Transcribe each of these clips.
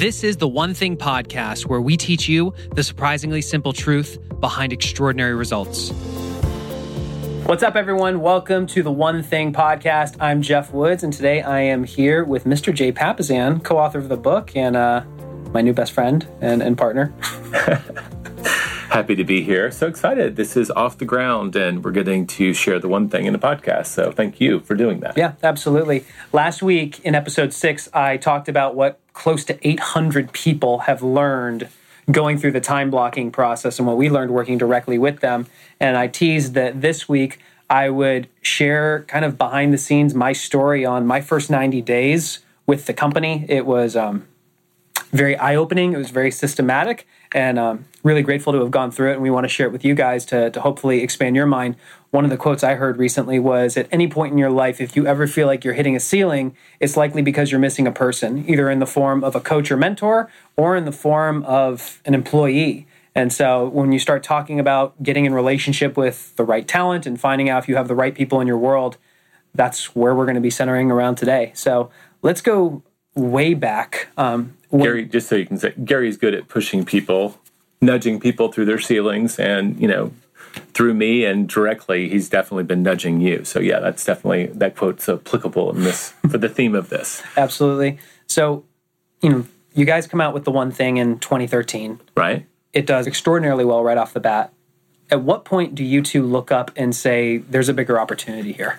This is the One Thing podcast where we teach you the surprisingly simple truth behind extraordinary results. What's up, everyone? Welcome to the One Thing podcast. I'm Geoff Woods, and today I am here with Mr. Jay Papasan, co author of the book, and uh, my new best friend and, and partner. Happy to be here. So excited. This is off the ground, and we're getting to share the one thing in the podcast. So thank you for doing that. Yeah, absolutely. Last week in episode six, I talked about what close to 800 people have learned going through the time blocking process and what we learned working directly with them. And I teased that this week I would share kind of behind the scenes my story on my first 90 days with the company. It was um, very eye opening, it was very systematic, and um, really grateful to have gone through it. And we want to share it with you guys to, to hopefully expand your mind. One of the quotes I heard recently was At any point in your life, if you ever feel like you're hitting a ceiling, it's likely because you're missing a person, either in the form of a coach or mentor or in the form of an employee. And so when you start talking about getting in relationship with the right talent and finding out if you have the right people in your world, that's where we're going to be centering around today. So let's go way back. Um, Gary, just so you can say, Gary's good at pushing people, nudging people through their ceilings, and you know, through me and directly, he's definitely been nudging you. So yeah, that's definitely that quote's applicable in this for the theme of this. Absolutely. So, you know, you guys come out with the one thing in 2013, right? it does extraordinarily well right off the bat. At what point do you two look up and say, there's a bigger opportunity here?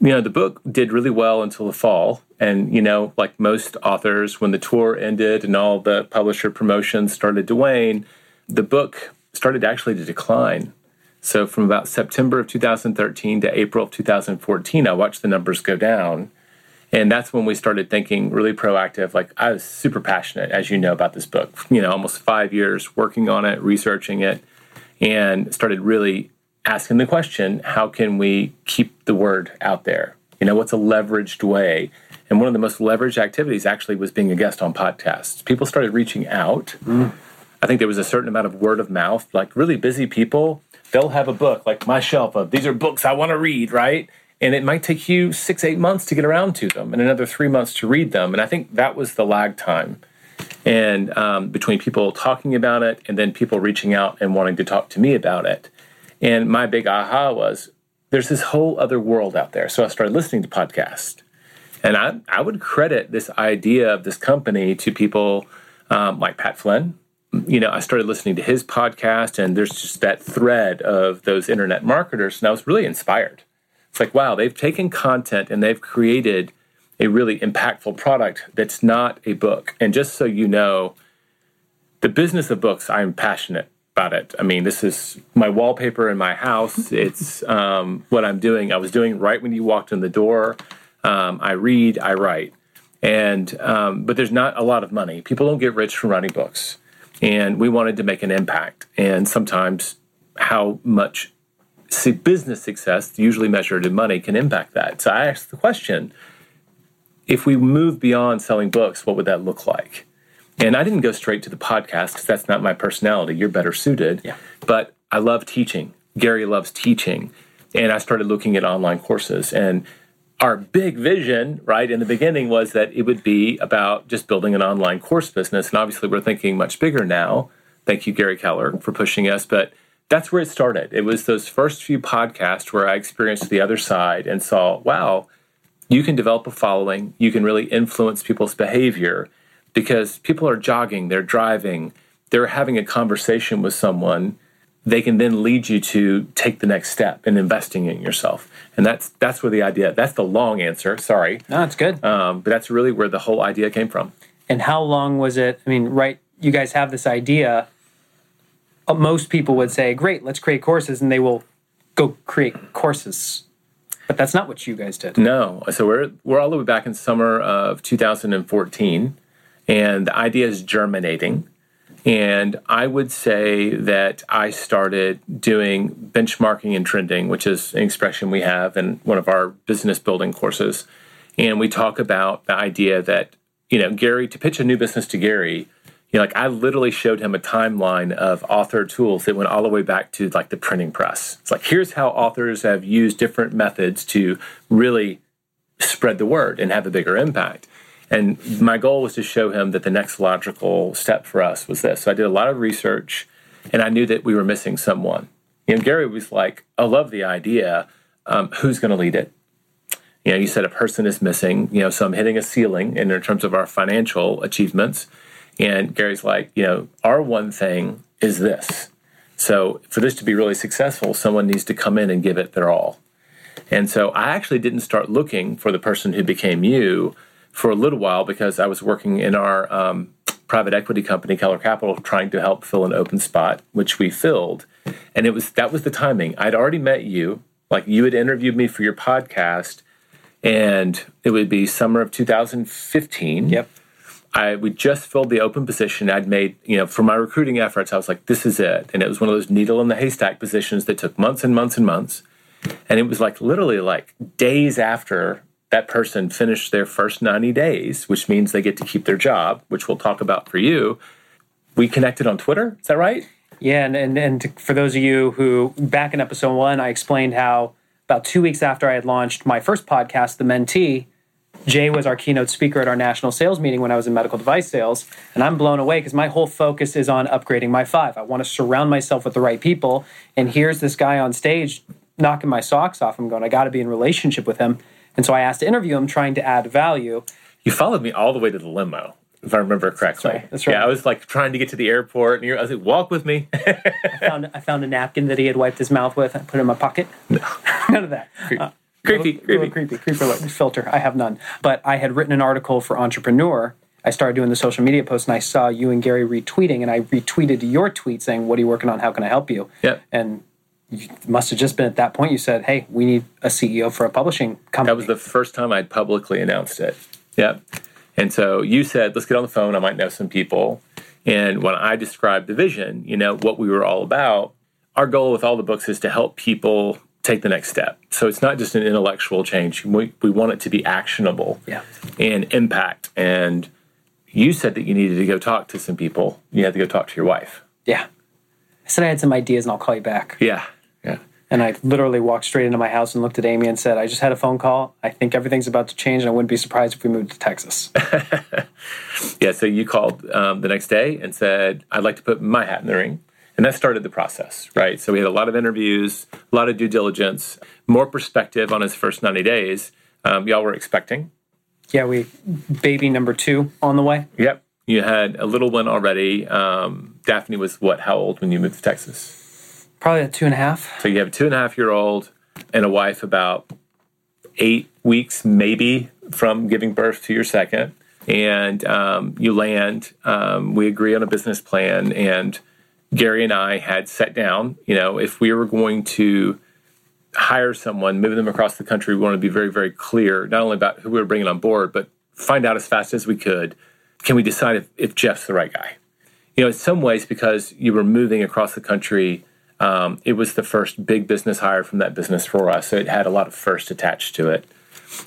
You know, the book did really well until the fall. And, you know, like most authors, when the tour ended and all the publisher promotions started to wane, the book started actually to decline. So from about September of 2013 to April of 2014, I watched the numbers go down. And that's when we started thinking really proactive. Like I was super passionate, as you know, about this book. You know, almost five years working on it, researching it, and started really asking the question: How can we keep the word out there? You know, what's a leveraged way? And one of the most leveraged activities actually was being a guest on podcasts. People started reaching out. Mm. I think there was a certain amount of word of mouth. Like really busy people, they'll have a book like my shelf of these are books I want to read, right? and it might take you six, eight months to get around to them and another three months to read them. And I think that was the lag time. And um, between people talking about it and then people reaching out and wanting to talk to me about it. And my big aha was there's this whole other world out there. So I started listening to podcasts. And I, I would credit this idea of this company to people um, like Pat Flynn. You know, I started listening to his podcast, and there's just that thread of those internet marketers, and I was really inspired it's like, wow, they've taken content and they've created a really impactful product that's not a book. And just so you know, the business of books, I'm passionate about it. I mean, this is my wallpaper in my house. It's um, what I'm doing. I was doing right when you walked in the door. Um, I read, I write, and um, but there's not a lot of money. People don't get rich from writing books, and we wanted to make an impact. And sometimes, how much business success, usually measured in money, can impact that. So I asked the question if we move beyond selling books, what would that look like? And I didn't go straight to the podcast because that's not my personality. You're better suited. Yeah. But I love teaching. Gary loves teaching. And I started looking at online courses. And our big vision, right, in the beginning was that it would be about just building an online course business. And obviously, we're thinking much bigger now. Thank you, Gary Keller, for pushing us. But that's where it started. It was those first few podcasts where I experienced the other side and saw, wow, you can develop a following, you can really influence people's behavior because people are jogging, they're driving, they're having a conversation with someone. They can then lead you to take the next step in investing in yourself, and that's that's where the idea. That's the long answer. Sorry, no, it's good. Um, but that's really where the whole idea came from. And how long was it? I mean, right? You guys have this idea uh, most people would say, "Great, let's create courses," and they will go create courses. But that's not what you guys did. No. So we're we're all the way back in summer of 2014, and the idea is germinating. And I would say that I started doing benchmarking and trending, which is an expression we have in one of our business building courses. And we talk about the idea that, you know, Gary, to pitch a new business to Gary, you know, like I literally showed him a timeline of author tools that went all the way back to like the printing press. It's like here's how authors have used different methods to really spread the word and have a bigger impact. And my goal was to show him that the next logical step for us was this. So I did a lot of research and I knew that we were missing someone. Know, Gary was like, I love the idea. Um, who's going to lead it? You know, you said a person is missing, you know, so I'm hitting a ceiling in terms of our financial achievements. And Gary's like, you know, our one thing is this. So for this to be really successful, someone needs to come in and give it their all. And so I actually didn't start looking for the person who became you for a little while because I was working in our um, private equity company, Keller Capital, trying to help fill an open spot, which we filled. And it was that was the timing. I'd already met you, like you had interviewed me for your podcast, and it would be summer of 2015. Yep. I we just filled the open position. I'd made, you know, for my recruiting efforts, I was like, this is it. And it was one of those needle in the haystack positions that took months and months and months. And it was like literally like days after that person finished their first 90 days, which means they get to keep their job, which we'll talk about for you. We connected on Twitter. Is that right? Yeah, and, and, and to, for those of you who, back in episode one, I explained how about two weeks after I had launched my first podcast, The Mentee, Jay was our keynote speaker at our national sales meeting when I was in medical device sales. And I'm blown away because my whole focus is on upgrading my five. I want to surround myself with the right people. And here's this guy on stage knocking my socks off. I'm going, I got to be in relationship with him. And so I asked to interview him, trying to add value. You followed me all the way to the limo, if I remember correctly. That's right. That's right. Yeah, I was like trying to get to the airport, and I was like, "Walk with me." I found I found a napkin that he had wiped his mouth with. I put it in my pocket. No, none of that. Uh, creepy, little, creepy, little creepy, creepy filter. I have none. But I had written an article for Entrepreneur. I started doing the social media posts, and I saw you and Gary retweeting, and I retweeted your tweet saying, "What are you working on? How can I help you?" Yeah. And you must have just been at that point you said, "Hey, we need a CEO for a publishing company." That was the first time I'd publicly announced it. Yeah. And so you said, "Let's get on the phone. I might know some people." And when I described the vision, you know, what we were all about, our goal with all the books is to help people take the next step. So it's not just an intellectual change. We, we want it to be actionable yeah. and impact. And you said that you needed to go talk to some people. You had to go talk to your wife. Yeah. I said I had some ideas and I'll call you back. Yeah. And I literally walked straight into my house and looked at Amy and said, I just had a phone call. I think everything's about to change and I wouldn't be surprised if we moved to Texas. yeah. So you called um, the next day and said, I'd like to put my hat in the ring. And that started the process, right? So we had a lot of interviews, a lot of due diligence, more perspective on his first 90 days. Um, y'all were expecting. Yeah, we baby number two on the way. Yep. You had a little one already. Um, Daphne was what? How old when you moved to Texas? Probably a two and a half. So you have a two and a half year old and a wife about eight weeks, maybe, from giving birth to your second. And um, you land. Um, we agree on a business plan, and Gary and I had set down. You know, if we were going to hire someone, move them across the country, we want to be very, very clear, not only about who we were bringing on board, but find out as fast as we could. Can we decide if, if Geoff's the right guy? You know, in some ways, because you were moving across the country, um, it was the first big business hire from that business for us. So it had a lot of first attached to it.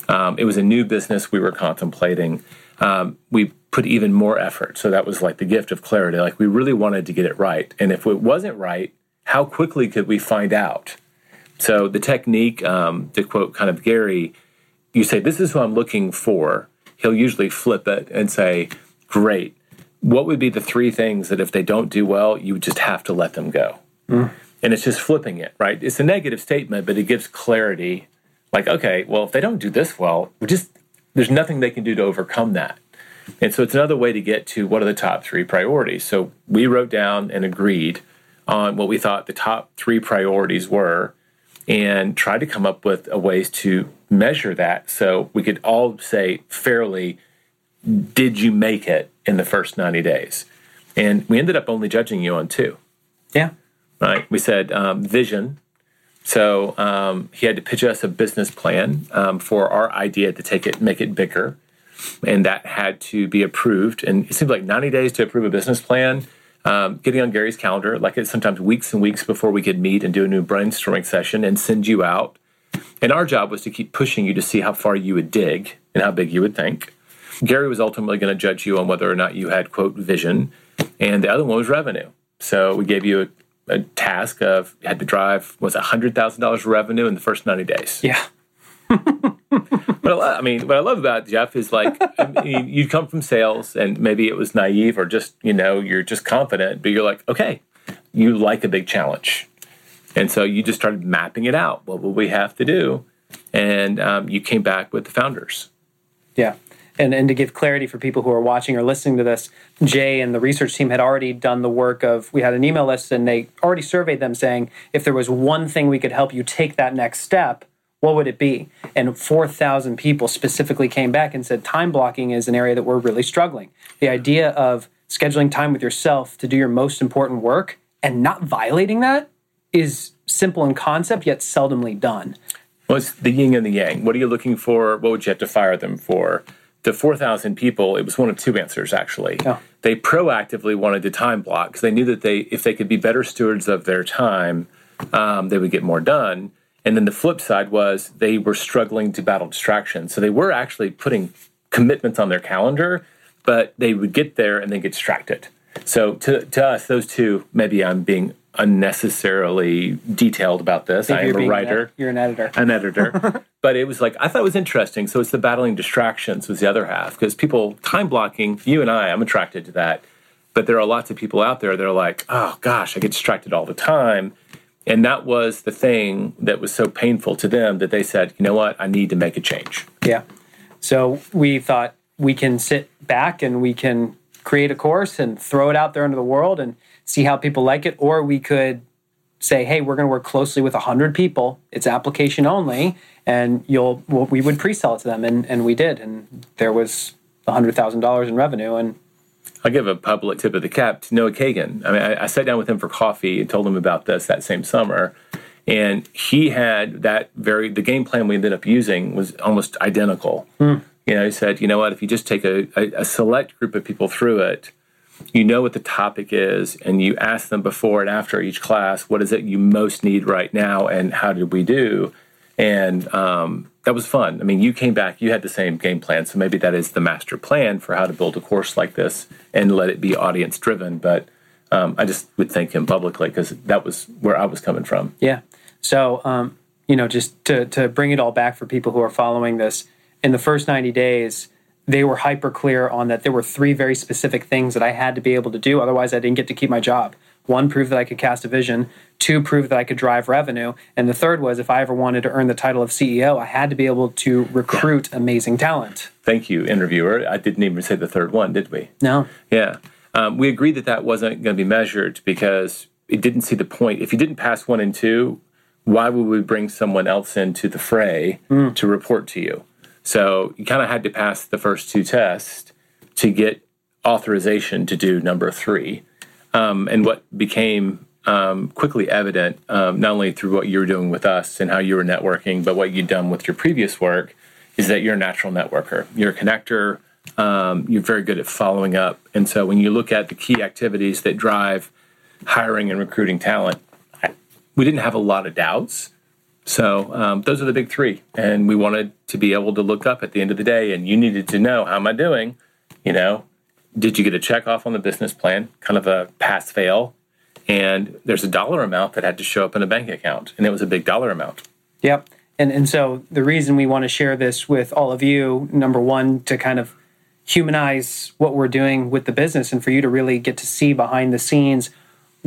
Um, it was a new business we were contemplating. Um, we put even more effort. So that was like the gift of clarity. Like we really wanted to get it right. And if it wasn't right, how quickly could we find out? So the technique, um, to quote kind of Gary, you say, This is who I'm looking for. He'll usually flip it and say, Great. What would be the three things that if they don't do well, you just have to let them go? Mm. And it's just flipping it, right? It's a negative statement, but it gives clarity. Like, okay, well, if they don't do this well, we just there's nothing they can do to overcome that. And so it's another way to get to what are the top three priorities. So we wrote down and agreed on what we thought the top three priorities were and tried to come up with ways to measure that so we could all say fairly, did you make it in the first 90 days? And we ended up only judging you on two. Yeah. Right. We said um, vision. So um, he had to pitch us a business plan um, for our idea to take it, make it bigger and that had to be approved. And it seemed like 90 days to approve a business plan. Um, getting on Gary's calendar, like it's sometimes weeks and weeks before we could meet and do a new brainstorming session and send you out. And our job was to keep pushing you to see how far you would dig and how big you would think. Gary was ultimately going to judge you on whether or not you had, quote, vision. And the other one was revenue. So we gave you a, a task of had to drive, was $100,000 revenue in the first 90 days. Yeah. but I, I mean, what I love about Geoff is like I mean, you come from sales, and maybe it was naive or just you know you're just confident, but you're like, okay, you like a big challenge, and so you just started mapping it out. What will we have to do? And um, you came back with the founders. Yeah. And, and to give clarity for people who are watching or listening to this, Jay and the research team had already done the work of, we had an email list and they already surveyed them saying, if there was one thing we could help you take that next step, what would it be? And 4,000 people specifically came back and said, time blocking is an area that we're really struggling. The idea of scheduling time with yourself to do your most important work and not violating that is simple in concept, yet seldomly done. Well, it's the yin and the yang. What are you looking for? What would you have to fire them for? The 4,000 people, it was one of two answers, actually. Oh. They proactively wanted to time block because they knew that they, if they could be better stewards of their time, um, they would get more done. And then the flip side was they were struggling to battle distractions. So they were actually putting commitments on their calendar, but they would get there and then get distracted. So to, to us, those two, maybe I'm being unnecessarily detailed about this. I am a being an writer You're an editor. an editor. but it was like I thought it was interesting. So it's the battling distractions was the other half because people time blocking. You and I, I'm attracted to that. But there are lots of people out there that are like, oh gosh, I get distracted all the time. And that was the thing that was so painful to them that they said, you know what, I need to make a change. Yeah. So we thought we can sit back and we can create a course and throw it out there into the world and see how people like it. Or we could say, hey, we're going to work closely with 100 people. It's application only. And you'll, well, we would pre sell it to them. And, and we did. And there was $100,000 in revenue. And I'll give a public tip of the cap to Noah Kagan. I mean, I, I sat down with him for coffee and told him about this that same summer. And he had that very, the game plan we ended up using was almost identical. Hmm. You know, he said, you know what, if you just take a, a, a select group of people through it, you know what the topic is, and you ask them before and after each class, what is it you most need right now, and how did we do? And um, that was fun. I mean, you came back, you had the same game plan, so maybe that is the master plan for how to build a course like this and let it be audience driven. But um, I just would thank him publicly because that was where I was coming from. Yeah. So, um, you know, just to, to bring it all back for people who are following this, in the first 90 days, they were hyper clear on that there were three very specific things that I had to be able to do. Otherwise, I didn't get to keep my job. One, prove that I could cast a vision. Two, prove that I could drive revenue. And the third was if I ever wanted to earn the title of CEO, I had to be able to recruit amazing talent. Thank you, interviewer. I didn't even say the third one, did we? No. Yeah. Um, we agreed that that wasn't going to be measured because it didn't see the point. If you didn't pass one and two, why would we bring someone else into the fray to report to you? So you kind of had to pass the first two tests to get authorization to do number three. Um, and what became um, quickly evident, um, not only through what you were doing with us and how you were networking, but what you'd done with your previous work, is that you're a natural networker. You're a connector. Um, you're very good at following up. And so when you look at the key activities that drive hiring and recruiting talent, we didn't have a lot of doubts. So um, those are the big three. And we wanted to be able to look up at the end of the day, and you needed to know how am I doing? You know, did you get a check off on the business plan? Kind of a pass fail. And there's a dollar amount that had to show up in a bank account, and it was a big dollar amount. Yep. And and so the reason we want to share this with all of you, number one, to kind of humanize what we're doing with the business and for you to really get to see behind the scenes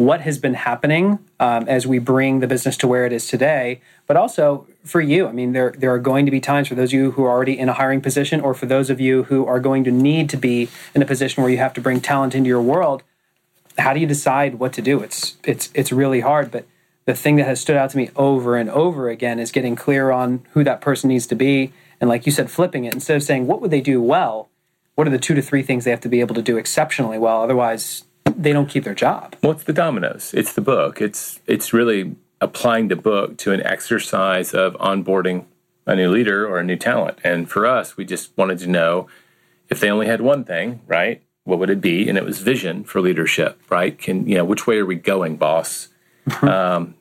what has been happening um, as we bring the business to where it is today, but also for you. I mean, there there are going to be times for those of you who are already in a hiring position, or for those of you who are going to need to be in a position where you have to bring talent into your world. How do you decide what to do? It's it's it's really hard, but the thing that has stood out to me over and over again is getting clear on who that person needs to be, and like you said, flipping it instead of saying what would they do well. What are the two to three things they have to be able to do exceptionally well? Otherwise, they don't keep their job. Well, it's the dominoes. It's the book. It's it's really applying the book to an exercise of onboarding a new leader or a new talent. And for us, we just wanted to know if they only had one thing, right? What would it be? And it was vision for leadership, right? Can you know which way are we going, boss? um,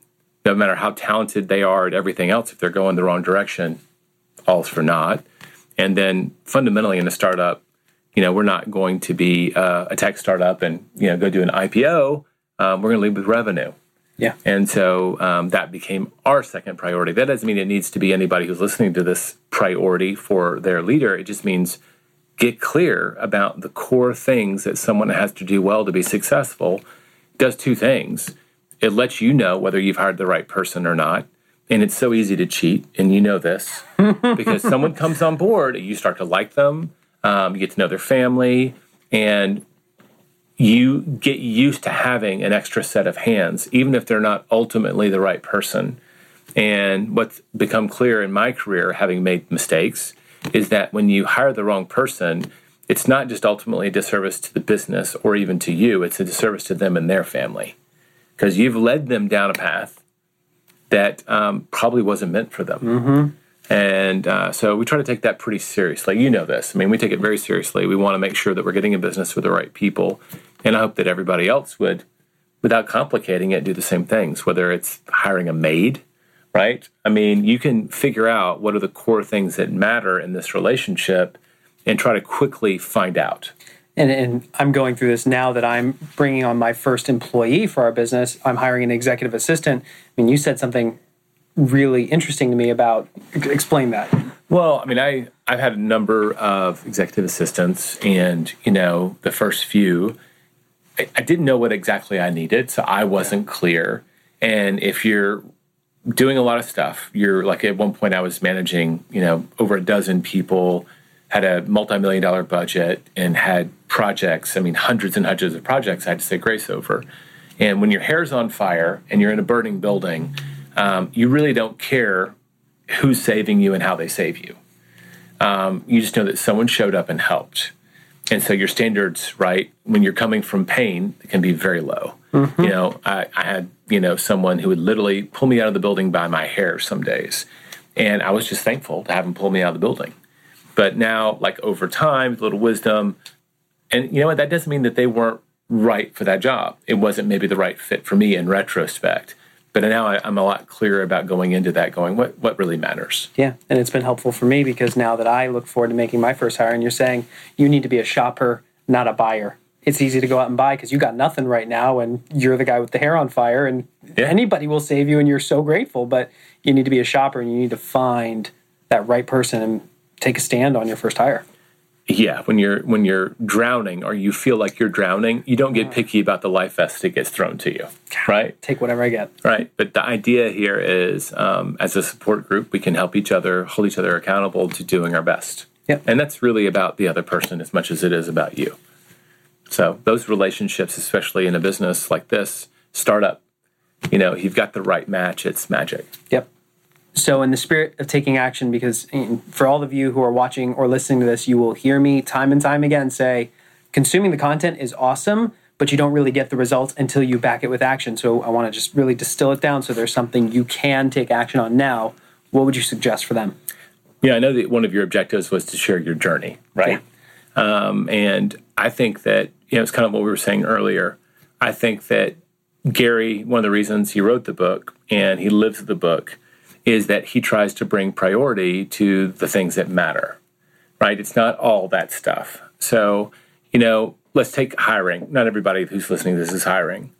no matter how talented they are at everything else, if they're going the wrong direction, all's for naught. And then fundamentally in a startup, you know, we're not going to be uh, a tech startup and you know go do an IPO. Um, we're going to lead with revenue. Yeah. And so um, that became our second priority. That doesn't mean it needs to be anybody who's listening to this priority for their leader. It just means get clear about the core things that someone has to do well to be successful. It does two things. It lets you know whether you've hired the right person or not. And it's so easy to cheat, and you know this because someone comes on board, you start to like them, um, you get to know their family, and you get used to having an extra set of hands, even if they're not ultimately the right person. And what's become clear in my career, having made mistakes, is that when you hire the wrong person, it's not just ultimately a disservice to the business or even to you, it's a disservice to them and their family. Because you've led them down a path that um, probably wasn't meant for them. Mm-hmm. And uh, so we try to take that pretty seriously. You know this. I mean, we take it very seriously. We want to make sure that we're getting a business with the right people. And I hope that everybody else would, without complicating it, do the same things, whether it's hiring a maid, right? I mean, you can figure out what are the core things that matter in this relationship and try to quickly find out. And, and I'm going through this now that I'm bringing on my first employee for our business. I'm hiring an executive assistant. I mean, you said something really interesting to me about explain that. Well, I mean, I I've had a number of executive assistants, and you know, the first few, I, I didn't know what exactly I needed, so I wasn't clear. And if you're doing a lot of stuff, you're like at one point I was managing, you know, over a dozen people, had a multi-million dollar budget, and had projects. I mean, hundreds and hundreds of projects I had to say grace over. And when your hair's on fire and you're in a burning building, um, you really don't care who's saving you and how they save you. Um, you just know that someone showed up and helped. And so your standards, right, when you're coming from pain, can be very low. Mm-hmm. You know, I, I, had, you know, someone who would literally pull me out of the building by my hair some days. And I was just thankful to have him pull me out of the building. But now, like over time, a little wisdom, and you know what, that doesn't mean that they weren't right for that job. It wasn't maybe the right fit for me in retrospect. But now I, am a lot clearer about going into that, going, what, what really matters? Yeah. And it's been helpful for me because now that I look forward to making my first hire, and you're saying you need to be a shopper, not a buyer. It's easy to go out and buy because you got nothing right now and you're the guy with the hair on fire and yeah. anybody will save you and you're so grateful. But you need to be a shopper and you need to find that right person and take a stand on your first hire yeah when you're when you're drowning or you feel like you're drowning you don't get picky about the life vest that gets thrown to you right? take whatever i get. Right but the idea here is um, as a support group we can help each other hold each other accountable to doing our best. Yep. and that's really about the other person as much as it is about you. So those relationships especially in a business like this startup you know you've got the right match it's magic. Yep so, in the spirit of taking action, because for all of you who are watching or listening to this, you will hear me time and time again say, consuming the content is awesome, but you don't really get the results until you back it with action. So, I want to just really distill it down so there's something you can take action on now. What would you suggest for them? Yeah, I know that one of your objectives was to share your journey, right? Yeah. Um, and I think that, you know, it's kind of what we were saying earlier. I think that Gary, one of the reasons he wrote the book and he lives the book is that he tries to bring priority to the things that matter, right? It's not all that stuff. So, you know, let's take hiring. Not everybody who's listening to this is hiring,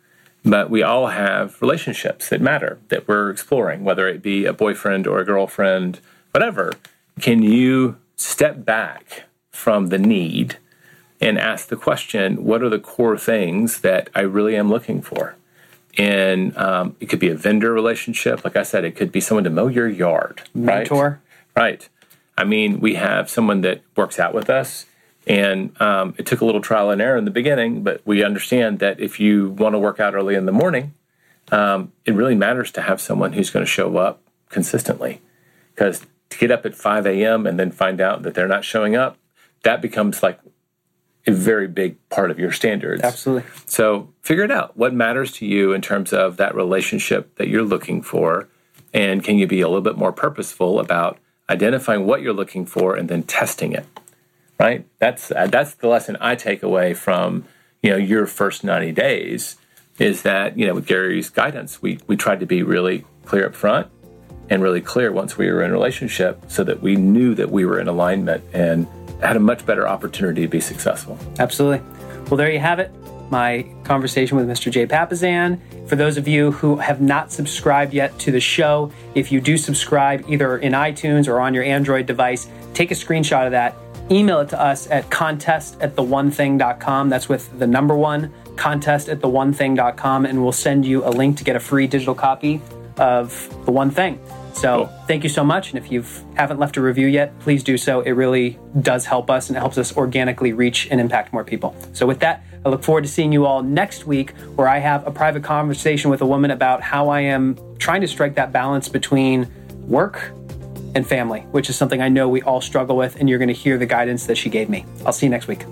but we all have relationships that matter that we're exploring, whether it be a boyfriend or a girlfriend, whatever. Can you step back from the need and ask the question, what are the core things that I really am looking for? And um, it could be a vendor relationship. Like I said, it could be someone to mow your yard. Mentor. Right. right. I mean, we have someone that works out with us, and um, it took a little trial and error in the beginning, but we understand that if you want to work out early in the morning, um, it really matters to have someone who's going to show up consistently. Because to get up at 5 a.m. and then find out that they're not showing up, that becomes like a very big part of your standards. Absolutely. So figure it out. What matters to you in terms of that relationship that you're looking for? And can you be a little bit more purposeful about identifying what you're looking for and then testing it? Right? That's uh, that's the lesson I take away from you know your first 90 days is that you know with Gary's guidance we we tried to be really clear up front and really clear once we were in a relationship so that we knew that we were in alignment and had a much better opportunity to be successful. Absolutely. Well, there you have it. My conversation with Mr. Jay Papasan. For those of you who have not subscribed yet to the show, if you do subscribe either in iTunes or on your Android device, take a screenshot of that, email it to us at contest at theonething.com. That's with the number one, contest at theonething.com, and we'll send you a link to get a free digital copy of The One Thing. So Cool. thank you so much. And if you haven't left a review yet, please do so. It really does help us and it helps us organically reach and impact more people. So with that, I look forward to seeing you all next week where I have a private conversation with a woman about how I am trying to strike that balance between work and family, which is something I know we all struggle with. And you're going to hear the guidance that she gave me. I'll see you next week.